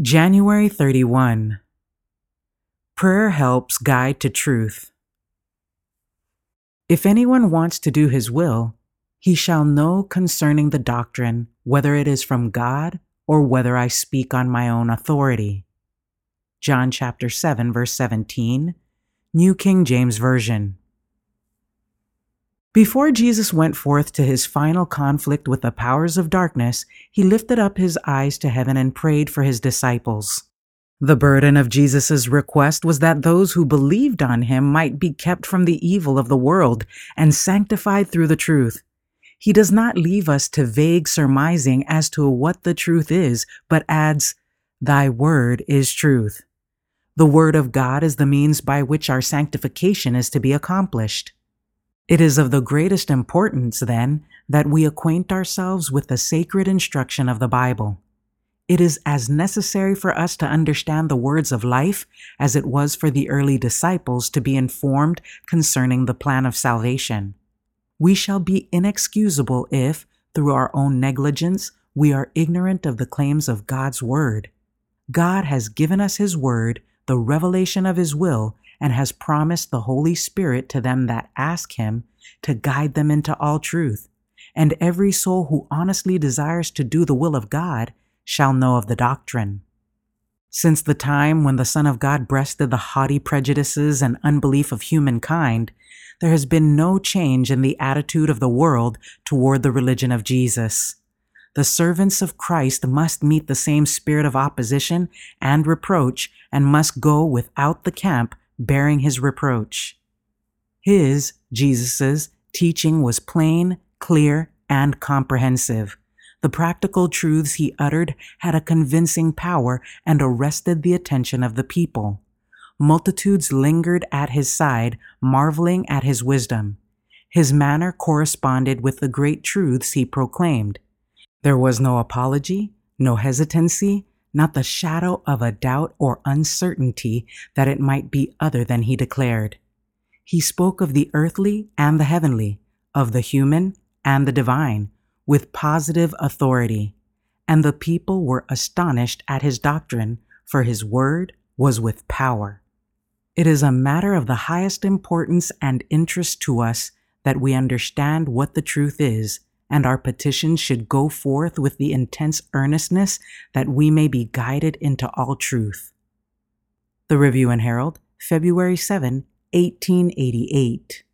January 31. Prayer helps guide to truth. If anyone wants to do his will, he shall know concerning the doctrine whether it is from God or whether I speak on my own authority. John chapter 7 verse 17, New King James Version. Before Jesus went forth to his final conflict with the powers of darkness, he lifted up his eyes to heaven and prayed for his disciples. The burden of Jesus' request was that those who believed on him might be kept from the evil of the world and sanctified through the truth. He does not leave us to vague surmising as to what the truth is, but adds, Thy word is truth. The word of God is the means by which our sanctification is to be accomplished. It is of the greatest importance, then, that we acquaint ourselves with the sacred instruction of the Bible. It is as necessary for us to understand the words of life as it was for the early disciples to be informed concerning the plan of salvation. We shall be inexcusable if, through our own negligence, we are ignorant of the claims of God's Word. God has given us His Word, the revelation of His will, and has promised the Holy Spirit to them that ask Him to guide them into all truth. And every soul who honestly desires to do the will of God shall know of the doctrine. Since the time when the Son of God breasted the haughty prejudices and unbelief of humankind, there has been no change in the attitude of the world toward the religion of Jesus. The servants of Christ must meet the same spirit of opposition and reproach and must go without the camp bearing his reproach. His, Jesus's, teaching was plain, clear, and comprehensive. The practical truths he uttered had a convincing power and arrested the attention of the people. Multitudes lingered at his side, marveling at his wisdom. His manner corresponded with the great truths he proclaimed. There was no apology, no hesitancy, not the shadow of a doubt or uncertainty that it might be other than he declared. He spoke of the earthly and the heavenly, of the human and the divine, with positive authority. And the people were astonished at his doctrine, for his word was with power. It is a matter of the highest importance and interest to us that we understand what the truth is and our petitions should go forth with the intense earnestness that we may be guided into all truth. The Review and Herald, February 7, 1888.